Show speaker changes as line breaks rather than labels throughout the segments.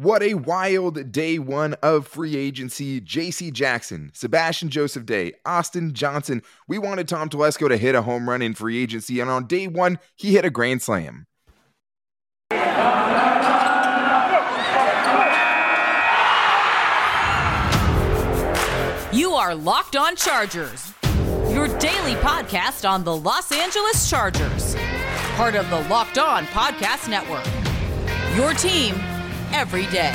What a wild day one of free agency. JC Jackson, Sebastian Joseph Day, Austin Johnson. We wanted Tom Telesco to hit a home run in free agency, and on day one, he hit a grand slam.
You are Locked On Chargers, your daily podcast on the Los Angeles Chargers, part of the Locked On Podcast Network. Your team every day.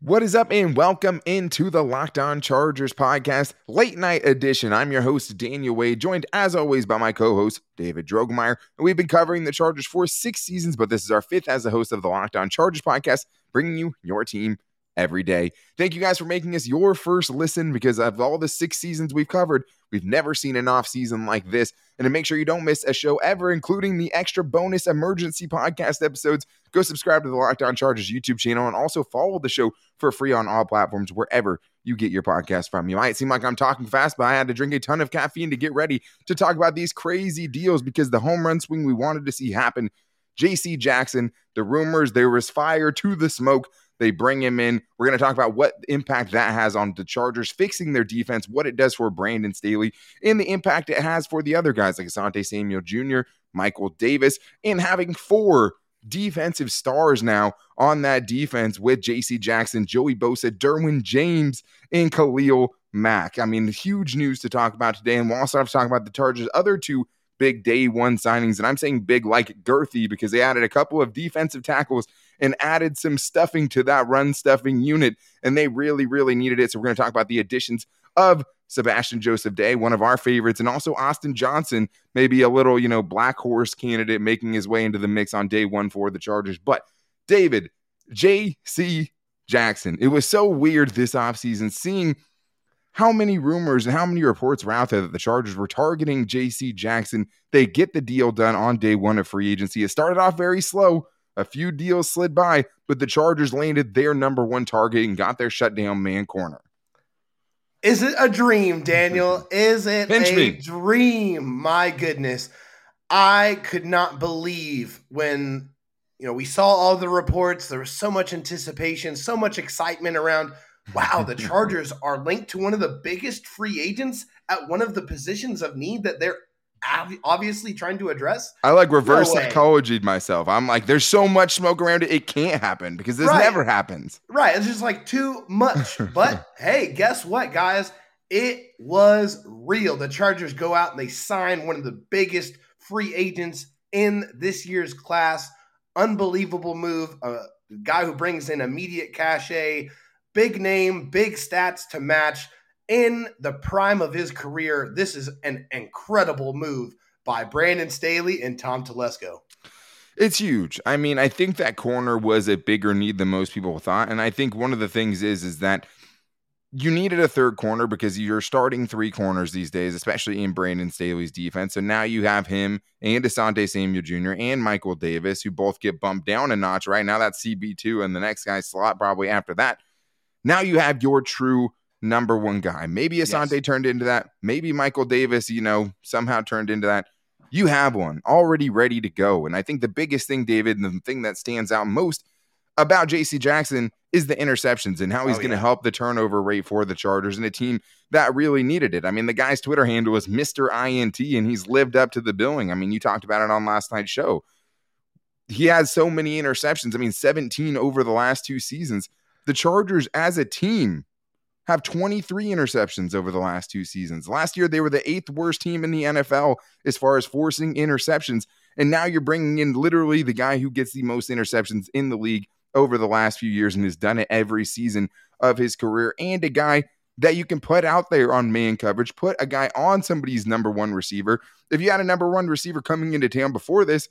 What is up, and welcome into the Locked On Chargers podcast, late night edition. I'm your host, Daniel Wade, joined as always by my co host, David Drogemeyer. And we've been covering the Chargers for six seasons, but this is our fifth as the host of the Locked On Chargers podcast, bringing you your team every day. Thank you guys for making us your first listen because of all the six seasons we've covered, we've never seen an off season like this. And to make sure you don't miss a show ever, including the extra bonus emergency podcast episodes, go subscribe to the Locked On Chargers YouTube channel and also follow the show for free on all platforms wherever you get your podcast from. You might seem like I'm talking fast, but I had to drink a ton of caffeine to get ready to talk about these crazy deals because the home run swing we wanted to see happen. JC Jackson, the rumors, there was fire to the smoke. They bring him in. We're going to talk about what impact that has on the Chargers fixing their defense, what it does for Brandon Staley, and the impact it has for the other guys like Asante Samuel Jr., Michael Davis, and having four defensive stars now on that defense with JC Jackson, Joey Bosa, Derwin James, and Khalil Mack. I mean, huge news to talk about today. And we'll also have to talk about the Chargers' other two big day one signings. And I'm saying big like girthy because they added a couple of defensive tackles and added some stuffing to that run stuffing unit. And they really, really needed it. So we're going to talk about the additions of Sebastian Joseph Day, one of our favorites, and also Austin Johnson, maybe a little, you know, black horse candidate making his way into the mix on day one for the Chargers. But David, J.C. Jackson, it was so weird this offseason seeing how many rumors and how many reports were out there that the Chargers were targeting J.C. Jackson. They get the deal done on day one of free agency. It started off very slow. A few deals slid by, but the Chargers landed their number one target and got their shutdown man corner.
Is it a dream, Daniel? Is it
Pinch
a
me.
dream? My goodness. I could not believe when you know we saw all the reports. There was so much anticipation, so much excitement around. Wow, the Chargers are linked to one of the biggest free agents at one of the positions of need that they're obviously trying to address.
I like reverse
way.
psychology myself. I'm like, there's so much smoke around it, it can't happen because this
Right.
never happens.
Right. It's just like too much. But hey, guess what, guys? It was real. The Chargers go out and they sign one of the biggest free agents in this year's class. Unbelievable move. A guy who brings in immediate cachet, big name, big stats to match. In the prime of his career, this is an incredible move by Brandon Staley and Tom Telesco.
It's huge. I mean, I think that corner was a bigger need than most people thought. And I think one of the things is is that you needed a third corner because you're starting three corners these days, especially in Brandon Staley's defense. So now you have him and Asante Samuel Jr. and Michael Davis, who both get bumped down a notch. Right now, that's CB2 and the next guy's slot probably after that. Now you have your true number one guy. Maybe Asante
Yes.
turned into that. Maybe Michael Davis, you know, somehow turned into that. You have one already ready to go. And I think the biggest thing, David, and the thing that stands out most about JC Jackson is the interceptions and how he's
Oh,
going to
yeah.
help the turnover rate for the Chargers and a team that really needed it. I mean, the guy's Twitter handle was Mr. INT, and he's lived up to the billing. I mean, you talked about it on last night's show. He has so many interceptions. I mean, 17 over the last two seasons. The Chargers as a team have 23 interceptions over the last two seasons. Last year, they were the eighth worst team in the NFL as far as forcing interceptions. And now you're bringing in literally the guy who gets the most interceptions in the league over the last few years and has done it every season of his career, and a guy that you can put out there on man coverage, put a guy on somebody's number one receiver. If you had a number one receiver coming into town before this,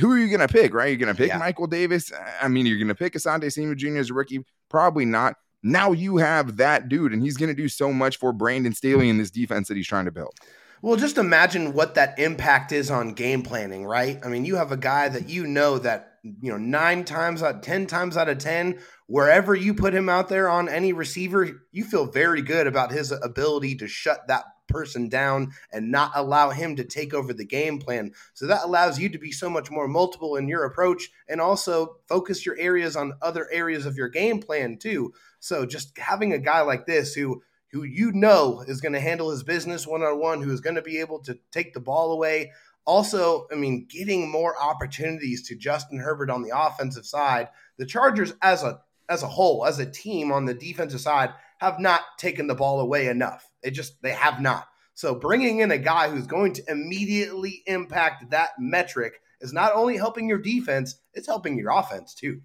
who are you going to pick, right? You're going to pick
Yeah.
Michael Davis. I mean, you're going to pick Asante Samuel Jr. as a rookie. Probably not. Now you have that dude, and he's going to do so much for Brandon Staley in this defense that he's trying to build.
Well, just imagine what that impact is on game planning, right? I mean, you have a guy that you know that, you know, nine times out, 10 times out of 10, wherever you put him out there on any receiver, you feel very good about his ability to shut that person down and not allow him to take over the game plan. So that allows you to be so much more multiple in your approach and also focus your areas on other areas of your game plan too. So just having a guy like this who who you know is going to handle his business one on one, who is going to be able to take the ball away. Also, I mean, getting more opportunities to Justin Herbert on the offensive side. The Chargers, as a as a whole, as a team on the defensive side, have not taken the ball away enough. They just they have not. So bringing in a guy who's going to immediately impact that metric is not only helping your defense, it's helping your offense too.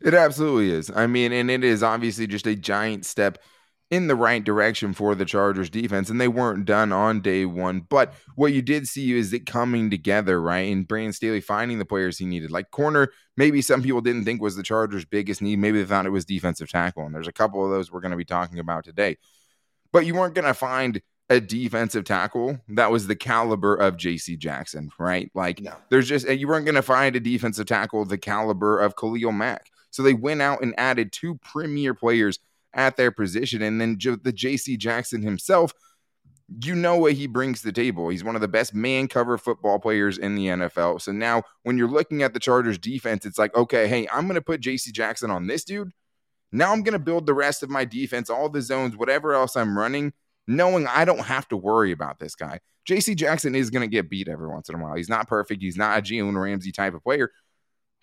It absolutely is. I mean, and it is obviously just a giant step in the right direction for the Chargers defense, and they weren't done on day one. But what you did see is it coming together, right? And Brandon Staley finding the players he needed. Like corner, maybe some people didn't think was the Chargers' biggest need. Maybe they thought it was defensive tackle. And there's a couple of those we're going to be talking about today. But you weren't going to find a defensive tackle that was the caliber of JC Jackson, right? Like no. there's just you weren't going to find a defensive tackle the caliber of Khalil Mack. So they went out and added two premier players at their position. And then the JC Jackson himself, you know what he brings to the table. He's one of the best man cover football players in the NFL. So now when you're looking at the Chargers defense, it's like, okay, hey, I'm going to put JC Jackson on this dude. Now I'm going to build the rest of my defense, all the zones, whatever else I'm running, knowing I don't have to worry about this guy. JC Jackson is going to get beat every once in a while. He's not perfect. He's not a Jalen Ramsey type of player,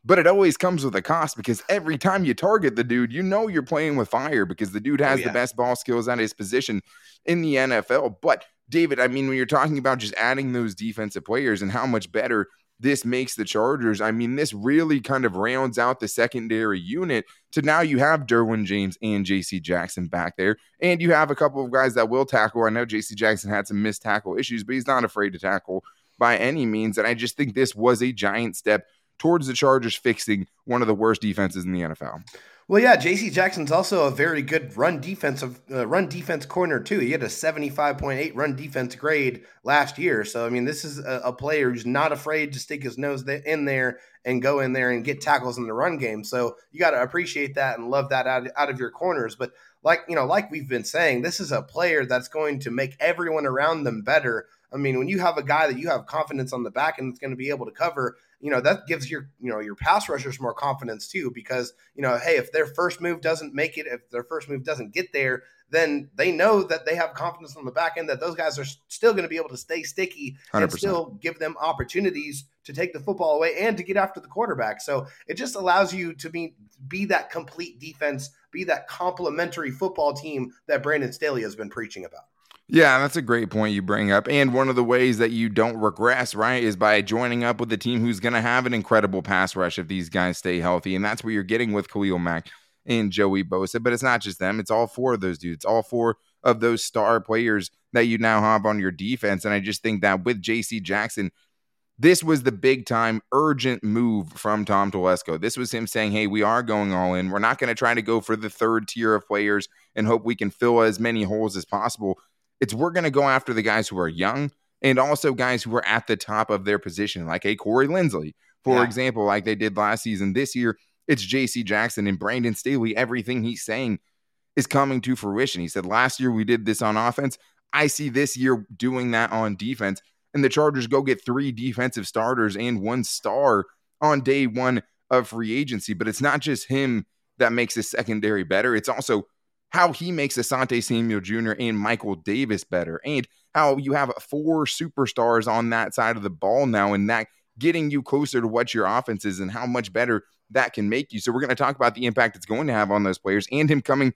but it always comes with a cost because every time you target the dude, you know you're playing with fire because the dude oh, has oh, yeah. the best ball skills at his position in the NFL. But David, I mean, when you're talking about just adding those defensive players and how much better this makes the Chargers, I mean, this really kind of rounds out the secondary unit to now you have Derwin James and JC Jackson back there. And you have a couple of guys that will tackle. I know JC Jackson had some missed tackle issues, but he's not afraid to tackle by any means. And I just think this was a giant step towards the Chargers fixing one of the worst defenses in the NFL.
Well, yeah, J.C. Jackson's also a very good run defensive uh, run defense corner too. He had a seventy five point eight run defense grade last year. So I mean, this is a, a, player who's not afraid to stick his nose in there and go in there and get tackles in the run game. So you got to appreciate that and love that out, out of your corners. But like you know, like we've been saying, this is a player that's going to make everyone around them better. I mean, when you have a guy that you have confidence on the back and it's going to be able to cover, you know that gives your you know your pass rushers more confidence too because you know hey if their first move doesn't make it if their first move doesn't get there then they know that they have confidence on the back end that those guys are still going to be able to stay sticky 100%. and still give them opportunities to take the football away and to get after the quarterback so it just allows you to be be that complete defense be that complementary football team that Brandon Staley has been preaching about
yeah, that's a great point you bring up. And one of the ways that you don't regress, right, is by joining up with a team who's going to have an incredible pass rush if these guys stay healthy. And that's what you're getting with Khalil Mack and Joey Bosa. But it's not just them, it's all four of those dudes, all four of those star players that you now have on your defense. And I just think that with JC Jackson, this was the big time urgent move from Tom Telesco. This was him saying, Hey, we are going all in. We're not going to try to go for the third tier of players and hope we can fill as many holes as possible. It's we're going to go after the guys who are young and also guys who are at the top of their position, like a Corey Linsley, for yeah. example, like they did last season. This year, it's JC Jackson and Brandon Staley. Everything he's saying is coming to fruition. He said, Last year we did this on offense. I see this year doing that on defense. And the Chargers go get three defensive starters and one star on day one of free agency. But it's not just him that makes his secondary better, it's also how he makes Asante Samuel Jr. and Michael Davis better, and how you have four superstars on that side of the ball now, and that getting you closer to what your offense is and how much better that can make you. So we're going to talk about the impact it's going to have on those players and him coming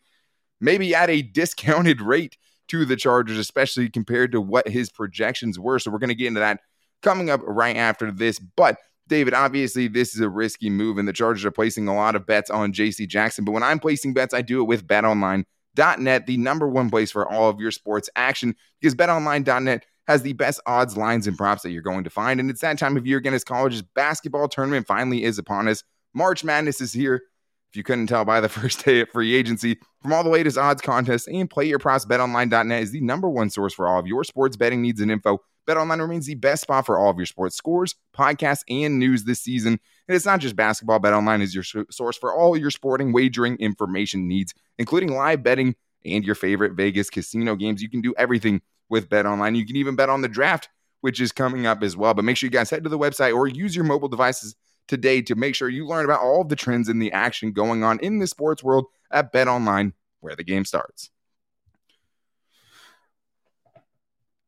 maybe at a discounted rate to the Chargers, especially compared to what his projections were. So we're going to get into that coming up right after this. But David, obviously, this is a risky move, and the Chargers are placing a lot of bets on JC Jackson. But when I'm placing bets, I do it with betonline.net, the number one place for all of your sports action, because betonline.net has the best odds, lines, and props that you're going to find. And it's that time of year again as college's basketball tournament finally is upon us. March Madness is here. If you couldn't tell by the first day of free agency, from all the latest odds contests and play your props, betonline.net is the number one source for all of your sports betting needs and info. BetOnline remains the best spot for all of your sports scores, podcasts, and news this season. And it's not just basketball. BetOnline is your source for all your sporting wagering information needs, including live betting and your favorite Vegas casino games. You can do everything with Bet Online. You can even bet on the draft, which is coming up as well. But make sure you guys head to the website or use your mobile devices today to make sure you learn about all of the trends and the action going on in the sports world at Bet Online, where the game starts.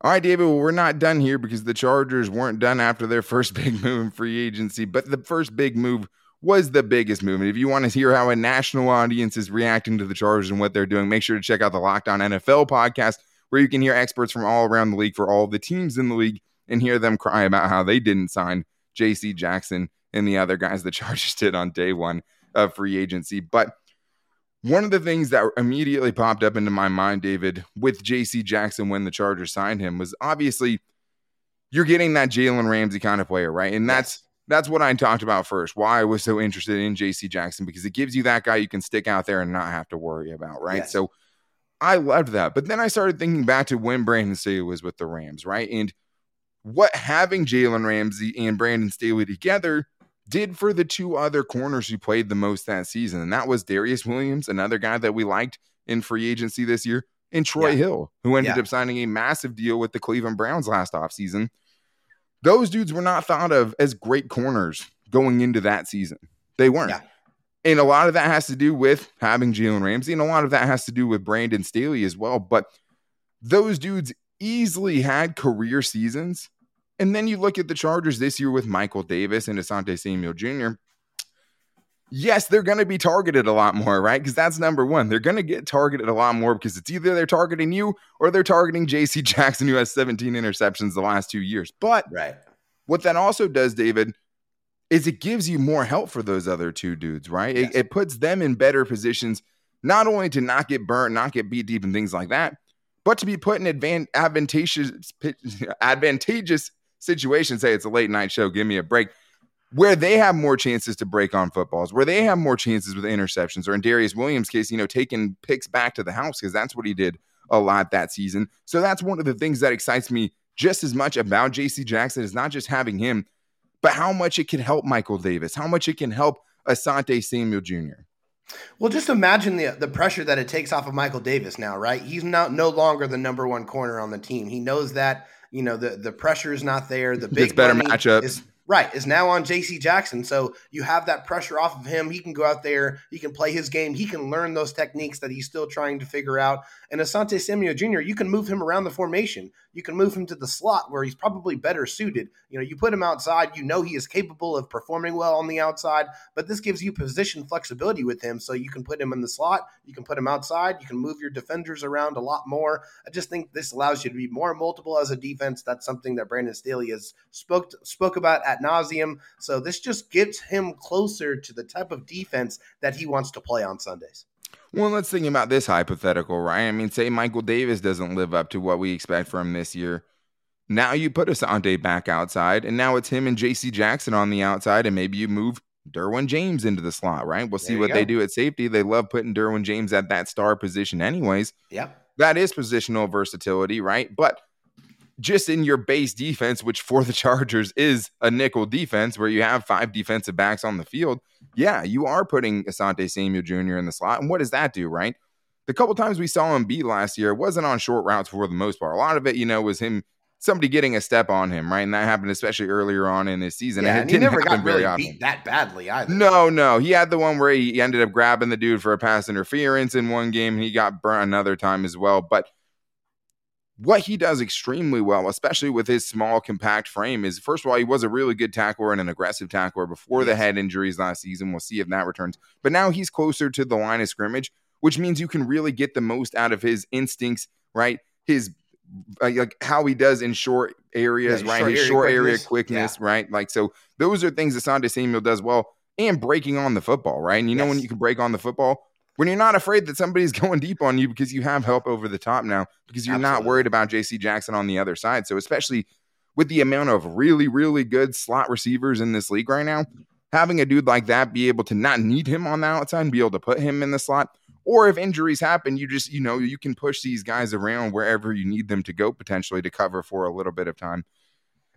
All right, David, well, we're not done here because the Chargers weren't done after their first big move in free agency, but the first big move was the biggest move. And If you want to hear how a national audience is reacting to the Chargers and what they're doing, make sure to check out the Locked On NFL podcast, where you can hear experts from all around the league for all the teams in the league and hear them cry about how they didn't sign J.C. Jackson and the other guys the Chargers did on day one of free agency. But one of the things that immediately popped up into my mind, David, with J.C. Jackson when the Chargers signed him was obviously you're getting that Jalen Ramsey kind of player, right? And that's that's what I talked about first. Why I was so interested in JC Jackson because it gives you that guy you can stick out there and not have to worry about, right? Yes. So I loved that. But then I started thinking back to when Brandon Staley was with the Rams, right? And what having Jalen Ramsey and Brandon Staley together did for the two other corners who played the most that season. And that was Darious Williams, another guy that we liked in free agency this year, and Troy yeah. Hill, who ended yeah. up signing a massive deal with the Cleveland Browns last offseason those dudes were not thought of as great corners going into that season. They weren't. Yeah. And a lot of that has to do with having Jalen Ramsey, and a lot of that has to do with Brandon Staley as well. But those dudes easily had career seasons. And then you look at the Chargers this year with Michael Davis and Asante Samuel Jr yes, they're going to be targeted a lot more, right? Because that's number one. They're going to get targeted a lot more because it's either they're targeting you or they're targeting JC Jackson, who has 17 interceptions the last two years. But
right.
what that also does, David, is it gives you more help for those other two dudes, right? Yes. It, it puts them in better positions, not only to not get burnt, not get beat deep, and things like that, but to be put in advan- advantageous, advantageous situations. Say it's a late night show, give me a break where they have more chances to break on footballs, where they have more chances with interceptions, or in Darious Williams' case, you know, taking picks back to the house because that's what he did a lot that season. So that's one of the things that excites me just as much about JC Jackson is not just having him, but how much it can help Michael Davis, how much it can help Asante Samuel Jr.
Well, just imagine the the pressure that it takes off of Michael Davis now, right? He's not no longer the number one corner on the team. He knows that you know the the pressure is not there. The big
better matchup
Is, Right, is now on JC Jackson. So you have that pressure off of him. He can go out there, he can play his game, he can learn those techniques that he's still trying to figure out. And Asante Samuel Jr., you can move him around the formation. You can move him to the slot where he's probably better suited. You know, you put him outside, you know he is capable of performing well on the outside, but this gives you position flexibility with him. So you can put him in the slot, you can put him outside, you can move your defenders around a lot more. I just think this allows you to be more multiple as a defense. That's something that Brandon Staley has spoke spoke about at nauseum. So this just gets him closer to the type of defense that he wants to play on Sundays.
Well, let's think about this hypothetical, right? I mean, say Michael Davis doesn't live up to what we expect from him this year. Now you put Asante back outside, and now it's him and JC Jackson on the outside, and maybe you move Derwin James into the slot, right? We'll see what go. they do at safety. They love putting Derwin James at that star position, anyways.
Yep.
That is positional versatility, right? But just in your base defense, which for the Chargers is a nickel defense where you have five defensive backs on the field, yeah, you are putting Asante Samuel Jr. in the slot. And what does that do, right? The couple times we saw him beat last year, it wasn't on short routes for the most part. A lot of it, you know, was him somebody getting a step on him, right? And that happened especially earlier on in this season.
Yeah,
and,
and he never got really often. beat that badly either.
No, no. He had the one where he ended up grabbing the dude for a pass interference in one game. He got burnt another time as well. But – what he does extremely well, especially with his small, compact frame, is first of all, he was a really good tackler and an aggressive tackler before the head injuries last season. We'll see if that returns. But now he's closer to the line of scrimmage, which means you can really get the most out of his instincts, right? His uh, like how he does in short areas, yeah, right? Short his area short quickness. area quickness, yeah. right? Like so, those are things that Sante Samuel does well, and breaking on the football, right? And you yes. know when you can break on the football, when you're not afraid that somebody's going deep on you because you have help over the top now because you're Absolutely. not worried about JC Jackson on the other side. So especially with the amount of really really good slot receivers in this league right now, having a dude like that be able to not need him on the outside and be able to put him in the slot or if injuries happen, you just you know, you can push these guys around wherever you need them to go potentially to cover for a little bit of time.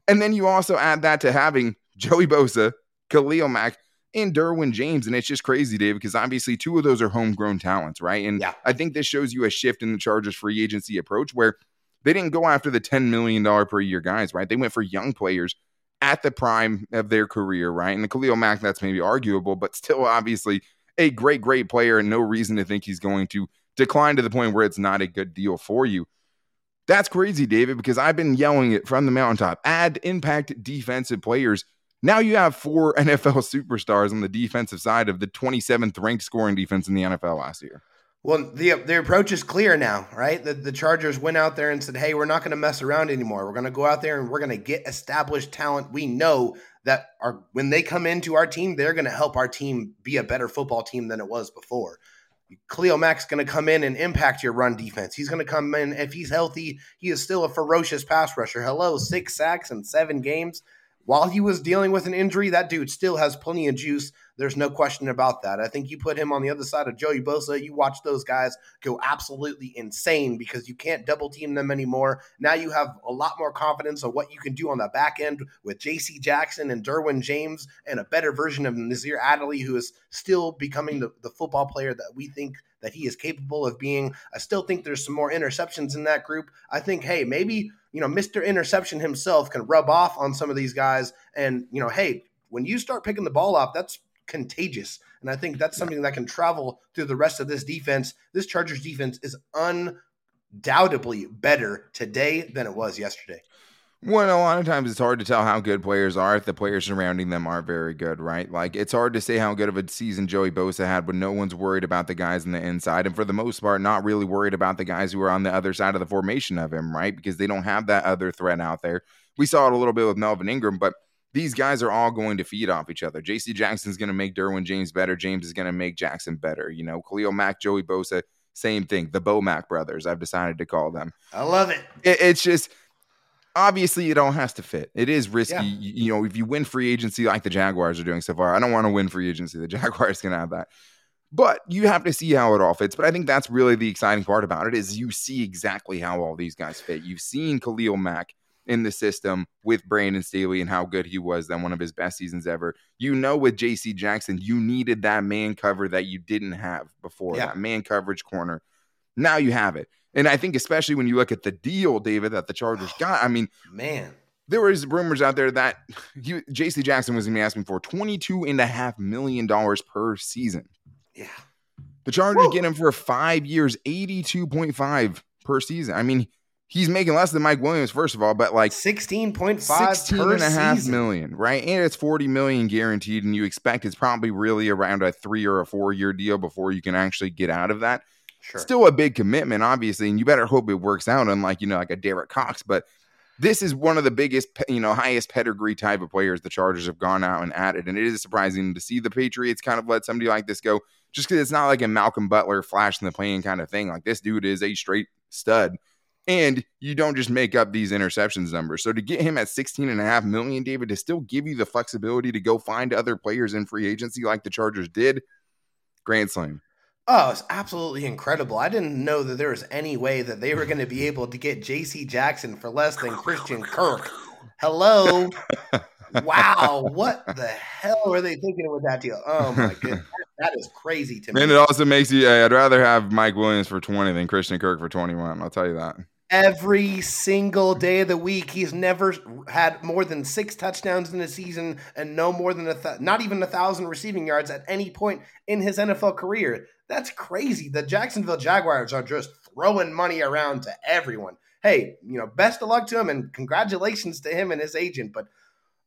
And then you also add that to having Joey Bosa, Khalil Mack, and Derwin James. And it's just crazy, Dave, because obviously two of those are homegrown talents, right? And yeah. I think this shows you a shift in the Chargers free agency approach where they didn't go after the $10 million per year guys, right? They went for young players at the prime of their career, right? And the Khalil Mack, that's maybe arguable, but still obviously a great, great player and no reason to think he's going to decline to the point where it's not a good deal for you. That's crazy, David, because I've been yelling it from the mountaintop. Add impact defensive players. Now you have four NFL superstars on the defensive side of the 27th ranked scoring defense in the NFL last year.
Well, the the approach is clear now, right? The, the Chargers went out there and said, "Hey, we're not going to mess around anymore. We're going to go out there and we're going to get established talent. We know that are when they come into our team, they're going to help our team be a better football team than it was before." Khalil Mack's going to come in and impact your run defense. He's going to come in if he's healthy. He is still a ferocious pass rusher. Hello, six sacks in seven games while he was dealing with an injury, that dude still has plenty of juice. There's no question about that. I think you put him on the other side of Joey Bosa, you watch those guys go absolutely insane because you can't double team them anymore. Now you have a lot more confidence on what you can do on the back end with JC Jackson and Derwin James and a better version of Nasir Adderley, who is still becoming the, the football player that we think that he is capable of being. I still think there's some more interceptions in that group. I think, hey, maybe – you know, Mr. Interception himself can rub off on some of these guys. And, you know, hey, when you start picking the ball off, that's contagious. And I think that's something that can travel through the rest of this defense. This Chargers defense is undoubtedly better today than it was yesterday.
Well, a lot of times it's hard to tell how good players are if the players surrounding them aren't very good, right? Like it's hard to say how good of a season Joey Bosa had when no one's worried about the guys on the inside, and for the most part, not really worried about the guys who are on the other side of the formation of him, right? Because they don't have that other threat out there. We saw it a little bit with Melvin Ingram, but these guys are all going to feed off each other. JC Jackson's going to make Derwin James better. James is going to make Jackson better. You know, Khalil Mack, Joey Bosa, same thing. The Bo Mack brothers, I've decided to call them.
I love it.
it it's just obviously it all has to fit. It is risky. Yeah. You, you, know, if you win free agency like the Jaguars are doing so far, I don't want to win free agency. The Jaguars can have that. But you have to see how it all fits. But I think that's really the exciting part about it is you see exactly how all these guys fit. You've seen Khalil Mack in the system with Brandon Staley and how good he was then one of his best seasons ever. You know, with JC Jackson, you needed that man cover that you didn't have before, yeah. that man coverage corner. Now you have it. And I think especially when you look at the deal, David, that the Chargers oh, got, I mean,
man,
there was rumors out there that he, JC Jackson was going to be asking for $22.5 million per season.
Yeah.
The Chargers Whoa. get him for five years, 82.5 per season. I mean, he's making less than Mike Williams, first of all, but like
16.5
16 and a half season. million, right? And it's 40 million guaranteed, and you expect it's probably really around a three or a four year deal before you can actually get out of that. Sure. Still a big commitment, obviously, and you better hope it works out. Unlike you know, like a Derek Cox, but this is one of the biggest, you know, highest pedigree type of players the Chargers have gone out and added, and it is surprising to see the Patriots kind of let somebody like this go, just because it's not like a Malcolm Butler flash in the pan kind of thing. Like this dude is a straight stud. And you don't just make up these interceptions numbers. So to get him at 16 and a half million, David, to still give you the flexibility to go find other players in free agency like the Chargers did, grand slam.
Oh, it's absolutely incredible. I didn't know that there was any way that they were going to be able to get JC Jackson for less than Christian Kirk. Hello. wow. What the hell were they thinking with that deal? Oh, my goodness. That is crazy to me.
And it also makes you, uh, I'd rather have Mike Williams for 20 than Christian Kirk for 21. I'll tell you that
every single day of the week. He's never had more than six touchdowns in a season and no more than a th- not even a thousand receiving yards at any point in his NFL career. That's crazy. The Jacksonville Jaguars are just throwing money around to everyone. Hey, you know, best of luck to him and congratulations to him and his agent. But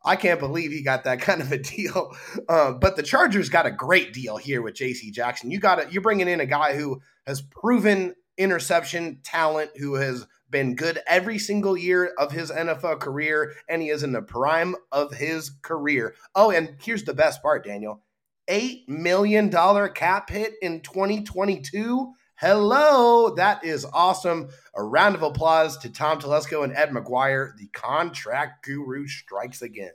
I can't believe he got that kind of a deal. Uh, but the Chargers got a great deal here with J.C. Jackson. You got it. You're bringing in a guy who has proven interception talent who has been good every single year of his NFL career, and he is in the prime of his career. Oh, and here's the best part, Daniel $8 million cap hit in 2022. Hello, that is awesome. A round of applause to Tom Telesco and Ed McGuire. The contract guru strikes again.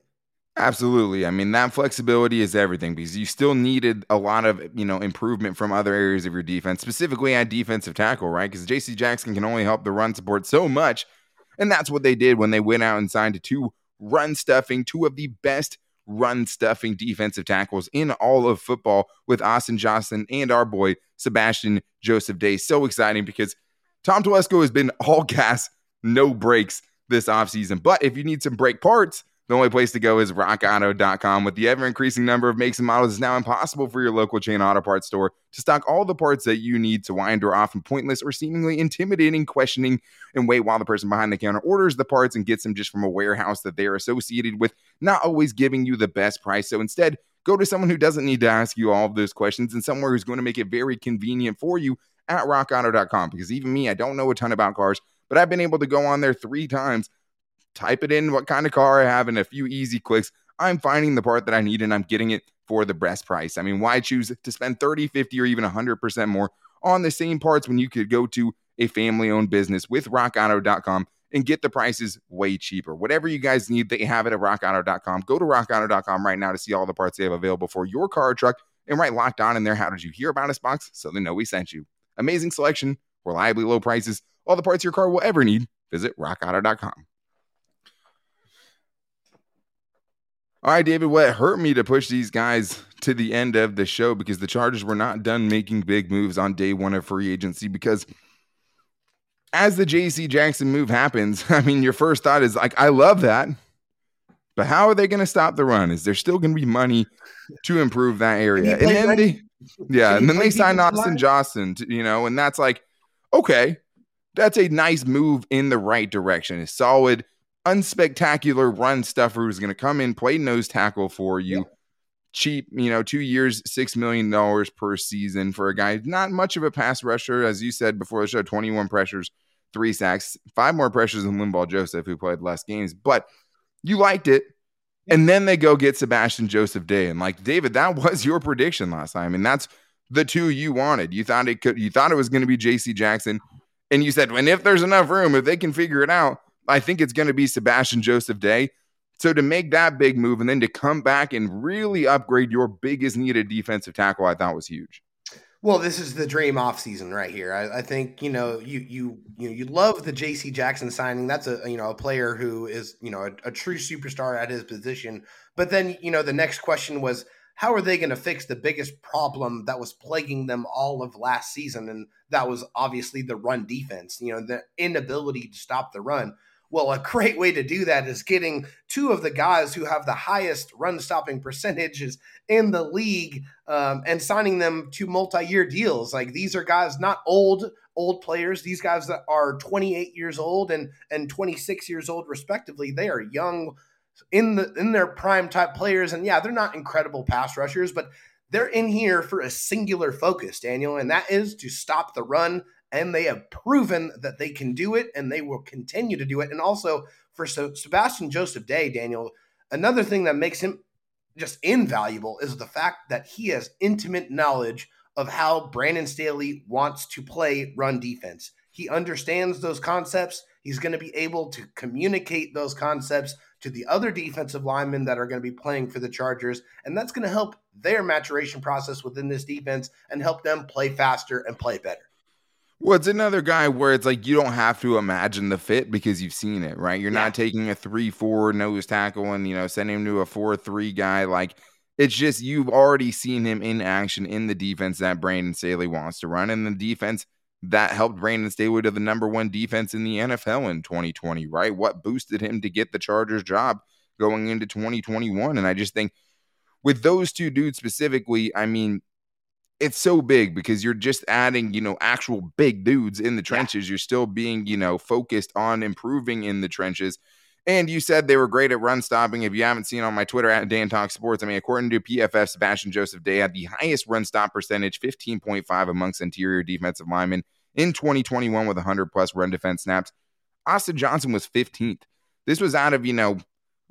Absolutely. I mean, that flexibility is everything because you still needed a lot of, you know, improvement from other areas of your defense, specifically at defensive tackle, right? Because JC Jackson can only help the run support so much. And that's what they did when they went out and signed two run stuffing, two of the best run stuffing defensive tackles in all of football with Austin Johnson and our boy Sebastian Joseph Day. So exciting because Tom Telesco has been all gas no breaks this offseason. But if you need some brake parts, the only place to go is rockauto.com. With the ever increasing number of makes and models, it's now impossible for your local chain auto parts store to stock all the parts that you need to wind or often pointless or seemingly intimidating questioning and wait while the person behind the counter orders the parts and gets them just from a warehouse that they're associated with, not always giving you the best price. So instead, go to someone who doesn't need to ask you all of those questions and somewhere who's going to make it very convenient for you at rockauto.com. Because even me, I don't know a ton about cars, but I've been able to go on there three times type it in what kind of car I have in a few easy clicks. I'm finding the part that I need and I'm getting it for the best price. I mean, why choose to spend 30, 50, or even 100% more on the same parts when you could go to a family owned business with rockauto.com and get the prices way cheaper. Whatever you guys need, they have it at rockauto.com. Go to rockauto.com right now to see all the parts they have available for your car or truck and write locked on in there. How did you hear about us box so they know we sent you? Amazing selection, reliably low prices, all the parts your car will ever need. Visit rockauto.com. All right, David, what hurt me to push these guys to the end of the show because the Chargers were not done making big moves on day one of free agency because as the JC Jackson move happens, I mean, your first thought is like, I love that. But how are they going to stop the run? Is there still going to be money to improve that area? And then they, yeah, and then they signed Austin Johnson, to, you know, and that's like, okay, that's a nice move in the right direction. It's solid unspectacular run stuffer who's going to come in, play nose tackle for you. Yeah. Cheap, you know, two years, $6 million per season for a guy, not much of a pass rusher. As you said before the show, 21 pressures, three sacks, five more pressures than Linval Joseph, who played less games, but you liked it. And then they go get Sebastian Joseph Day. And like, David, that was your prediction last time. And that's the two you wanted. You thought it could, you thought it was going to be JC Jackson. And you said, and if there's enough room, if they can figure it out, I think it's going to be Sebastian Joseph Day. So to make that big move and then to come back and really upgrade your biggest needed defensive tackle, I thought was huge.
Well, this is the dream off season right here. I, I, think you know you you you know you love the J.C. Jackson signing. That's a you know a player who is you know a, a true superstar at his position. But then you know the next question was how are they going to fix the biggest problem that was plaguing them all of last season, and that was obviously the run defense. You know the inability to stop the run. Well, a great way to do that is getting two of the guys who have the highest run stopping percentages in the league um, and signing them to multi year deals. Like these are guys not old old players. These guys that are 28 years old and and 26 years old respectively. They are young in the in their prime type players. And yeah, they're not incredible pass rushers, but they're in here for a singular focus, Daniel, and that is to stop the run and they have proven that they can do it and they will continue to do it. And also for Sebastian Joseph Day, Daniel, another thing that makes him just invaluable is the fact that he has intimate knowledge of how Brandon Staley wants to play run defense. He understands those concepts. He's going to be able to communicate those concepts to the other defensive linemen that are going to be playing for the Chargers. And that's going to help their maturation process within this defense and help them play faster and play better.
Well, it's another guy where it's like you don't have to imagine the fit because you've seen it, right? You're yeah. not taking a three-four nose tackle and you know sending him to a four-three guy. Like it's just you've already seen him in action in the defense that Brandon Staley wants to run, and the defense that helped Brandon Staley to the number one defense in the NFL in 2020, right? What boosted him to get the Chargers job going into 2021? And I just think with those two dudes specifically, I mean, it's so big because you're just adding, you know, actual big dudes in the trenches. Yeah. You're still being, you know, focused on improving in the trenches. And you said they were great at run stopping. If you haven't seen on my Twitter at Dan Talk Sports, I mean, according to PFF, Sebastian Joseph Day had the highest run stop percentage, 15.5 amongst interior defensive linemen in 2021 with 100 plus run defense snaps. Austin Johnson was 15th. This was out of, you know,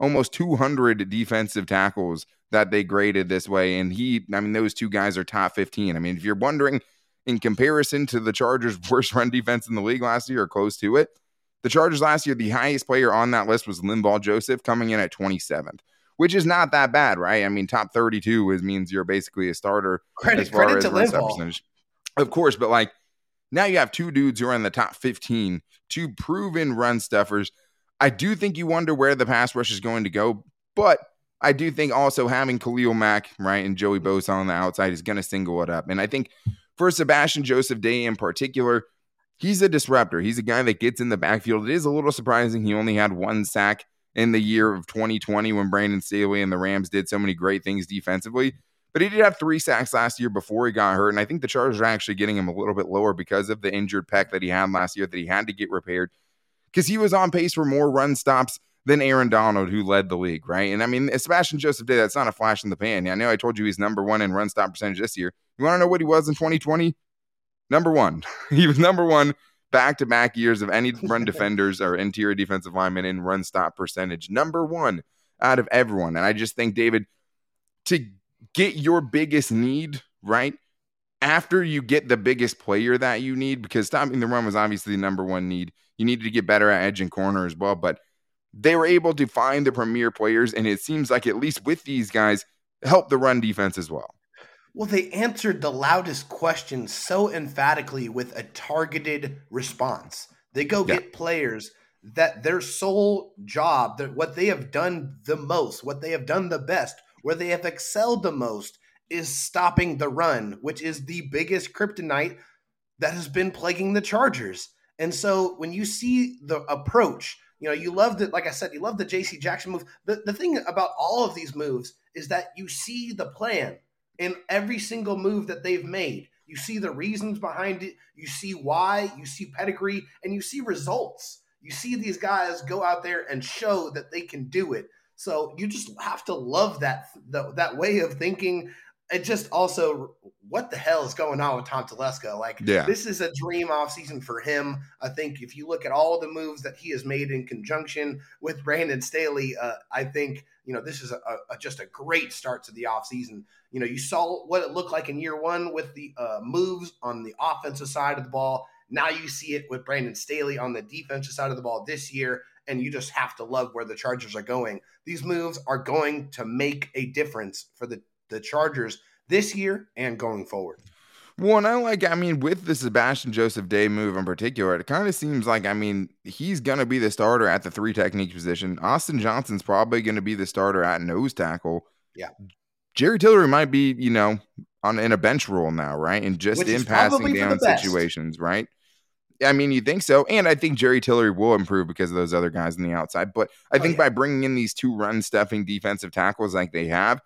almost 200 defensive tackles that they graded this way. And he, I mean, those two guys are top 15. I mean, if you're wondering in comparison to the Chargers' worst run defense in the league last year or close to it, the Chargers last year, the highest player on that list was Linval Joseph coming in at 27th, which is not that bad, right? I mean, top 32 is means you're basically a starter
credit, as far credit as to percentage.
Of course, but like now you have two dudes who are in the top 15, two proven run stuffers. I do think you wonder where the pass rush is going to go, but I do think also having Khalil Mack, right, and Joey Bosa on the outside is going to single it up. And I think for Sebastian Joseph Day in particular, he's a disruptor. He's a guy that gets in the backfield. It is a little surprising he only had one sack in the year of 2020 when Brandon Staley and the Rams did so many great things defensively. But he did have three sacks last year before he got hurt. And I think the Chargers are actually getting him a little bit lower because of the injured pec that he had last year that he had to get repaired because he was on pace for more run stops than Aaron Donald, who led the league, right? And I mean, Sebastian Joseph Day, that's not a flash in the pan. I know I told you he's number one in run stop percentage this year. You want to know what he was in 2020? Number one. he was number one back to back years of any run defenders or interior defensive linemen in run stop percentage. Number one out of everyone. And I just think, David, to get your biggest need, right? After you get the biggest player that you need, because stopping the run was obviously the number one need. You needed to get better at edge and corner as well. But they were able to find the premier players, and it seems like at least with these guys, help the run defense as well.
Well, they answered the loudest question so emphatically with a targeted response. They go yeah. get players that their sole job, that what they have done the most, what they have done the best, where they have excelled the most, is stopping the run, which is the biggest kryptonite that has been plaguing the Chargers. And so when you see the approach, you know, you love it. Like I said, you love the JC Jackson move. The, the thing about all of these moves is that you see the plan in every single move that they've made. You see the reasons behind it. You see why. You see pedigree and you see results. You see these guys go out there and show that they can do it. So you just have to love that the, that way of thinking it just also what the hell is going on with Tom Telesco? Like, yeah. this is a dream offseason for him. I think if you look at all the moves that he has made in conjunction with Brandon Staley, uh, I think you know this is a, a, just a great start to the offseason. You know, you saw what it looked like in year one with the uh, moves on the offensive side of the ball. Now you see it with Brandon Staley on the defensive side of the ball this year, and you just have to love where the Chargers are going. These moves are going to make a difference for the the Chargers this year and going forward.
Well, and I like, I mean, with the Sebastian Joseph Day move in particular, it kind of seems like, I mean, he's going to be the starter at the three technique position. Austin Johnson's probably going to be the starter at nose tackle.
Yeah.
Jerry Tillery might be, you know, on in a bench role now, right? And just Which in passing down situations, right? I mean, you think so. And I think Jerry Tillery will improve because of those other guys on the outside. But I oh, think yeah. by bringing in these two run stuffing defensive tackles like they have,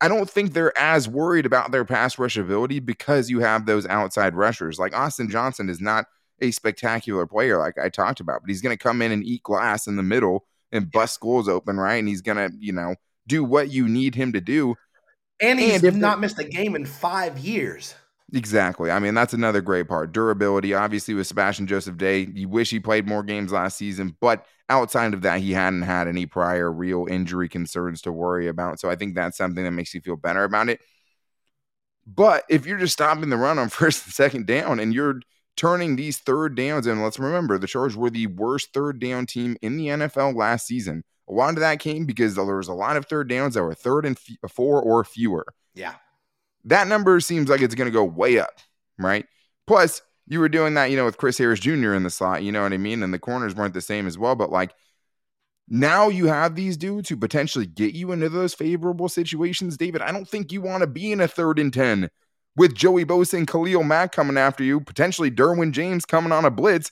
I don't think they're as worried about their pass rush ability because you have those outside rushers. Like Austin Johnson is not a spectacular player, like I talked about, but he's going to come in and eat glass in the middle and bust schools open, right? And he's going to, you know, do what you need him to do.
And he's and not missed a game in five years.
Exactly. I mean, that's another great part. Durability, obviously, with Sebastian Joseph Day. You wish he played more games last season, but outside of that, he hadn't had any prior real injury concerns to worry about. So I think that's something that makes you feel better about it. But if you're just stopping the run on first and second down and you're turning these third downs, and let's remember the Chargers were the worst third down team in the NFL last season. A lot of that came because there was a lot of third downs that were third and f- four or fewer.
Yeah
that number seems like it's going to go way up, right? Plus, you were doing that, you know, with Chris Harris Jr. in the slot, you know what I mean? And the corners weren't the same as well, but like now you have these dudes who potentially get you into those favorable situations, David. I don't think you want to be in a third and 10 with Joey Bosa and Khalil Mack coming after you, potentially Derwin James coming on a blitz.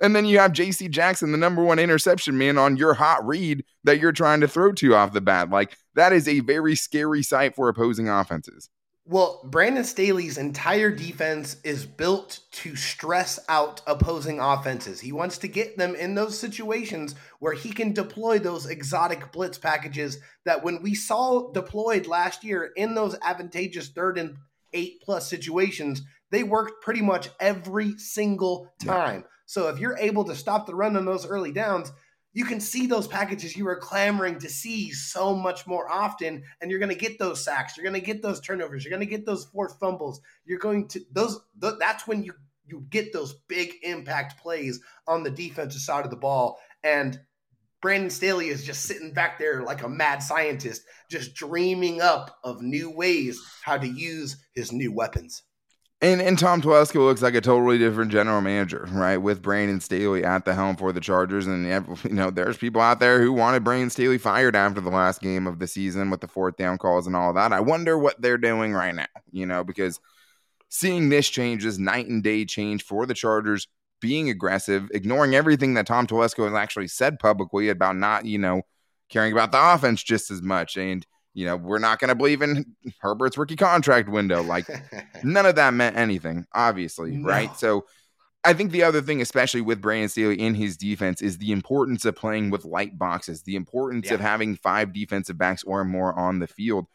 And then you have JC Jackson, the number one interception man, on your hot read that you're trying to throw to off the bat. Like that is a very scary sight for opposing offenses.
Well, Brandon Staley's entire defense is built to stress out opposing offenses. He wants to get them in those situations where he can deploy those exotic blitz packages that when we saw deployed last year in those advantageous third and eight plus situations, they worked pretty much every single time. Yeah. So if you're able to stop the run on those early downs, you can see those packages. You were clamoring to see so much more often and you're going to get those sacks. You're going to get those turnovers. You're going to get those forced fumbles. You're going to those th- that's when you you get those big impact plays on the defensive side of the ball. And Brandon Staley is just sitting back there like a mad scientist just dreaming up of new ways how to use his new weapons
and and Tom Telesco looks like a totally different general manager, right? With Brandon Staley at the helm for the Chargers, and you know, there's people out there who wanted Brandon Staley fired after the last game of the season with the fourth down calls and all that. I wonder what they're doing right now, you know, because seeing this change, this night and day change for the Chargers being aggressive, ignoring everything that Tom Telesco has actually said publicly about not, you know, caring about the offense just as much. And, you know, we're not going to believe in Herbert's rookie contract window. Like, none of that meant anything, obviously, no. right? So, I think the other thing, especially with Brandon Staley in his defense, is the importance of playing with light boxes, the importance yeah. of having five defensive backs or more on the field.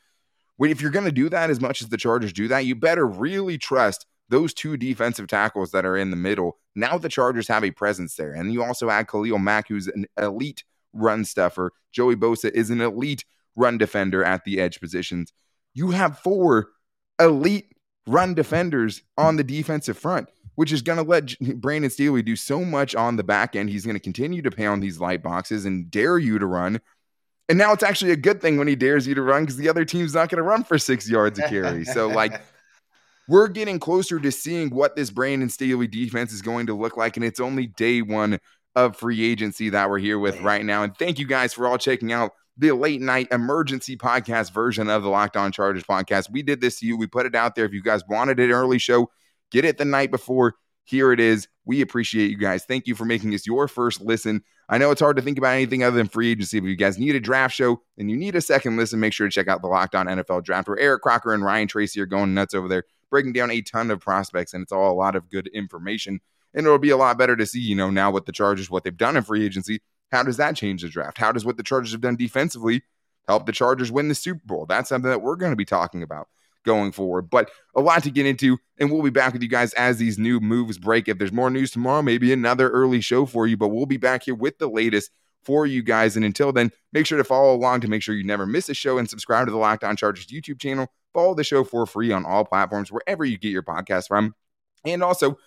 If you're going to do that as much as the Chargers do that, you better really trust those two defensive tackles that are in the middle. Now the Chargers have a presence there. And you also add Khalil Mack, who's an elite run stuffer. Joey Bosa is an elite run defender at the edge positions. You have four elite run defenders on the defensive front, which is going to let Brandon Staley do so much on the back end. He's going to continue to pound these light boxes and dare you to run. And now it's actually a good thing when he dares you to run because the other team's not going to run for six yards a carry. So, like, we're getting closer to seeing what this Brandon Staley defense is going to look like. And it's only day one of free agency that we're here with right now. And thank you guys for all checking out the late night emergency podcast version of the Locked On Chargers podcast. We did this to you. We put it out there. If you guys wanted an early show, get it the night before. Here it is. We appreciate you guys. Thank you for making this your first listen. I know it's hard to think about anything other than free agency, but if you guys need a draft show and you need a second listen, make sure to check out the Locked On NFL Draft, where Eric Crocker and Ryan Tracy are going nuts over there, breaking down a ton of prospects, and it's all a lot of good information. And it'll be a lot better to see, you know, now with the Chargers, what they've done in free agency. How does that change the draft? How does what the Chargers have done defensively help the Chargers win the Super Bowl? That's something that we're going to be talking about going forward. But a lot to get into, and we'll be back with you guys as these new moves break. If there's more news tomorrow, maybe another early show for you, but we'll be back here with the latest for you guys. And until then, make sure to follow along to make sure you never miss a show and subscribe to the Locked On Chargers YouTube channel. Follow the show for free on all platforms, wherever you get your podcast from. And also,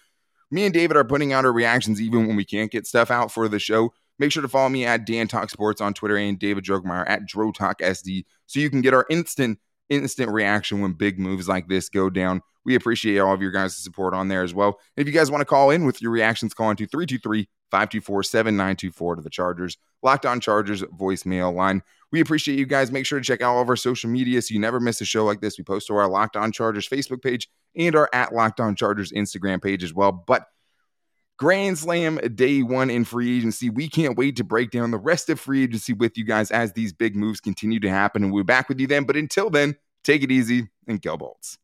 me and David are putting out our reactions even when we can't get stuff out for the show. Make sure to follow me at Dan Talk Sports on Twitter and David Drogemeyer at Dro Talk SD so you can get our instant instant reaction when big moves like this go down. We appreciate all of your guys' support on there as well. if you guys want to call in with your reactions, call into 323 524 7924 to the Chargers, Locked On Chargers voicemail line. We appreciate you guys. Make sure to check out all of our social media so you never miss a show like this. We post to our Locked On Chargers Facebook page and our at Locked On Chargers Instagram page as well. But Grand Slam day one in free agency. We can't wait to break down the rest of free agency with you guys as these big moves continue to happen. And we'll be back with you then. But until then, take it easy and go Bolts.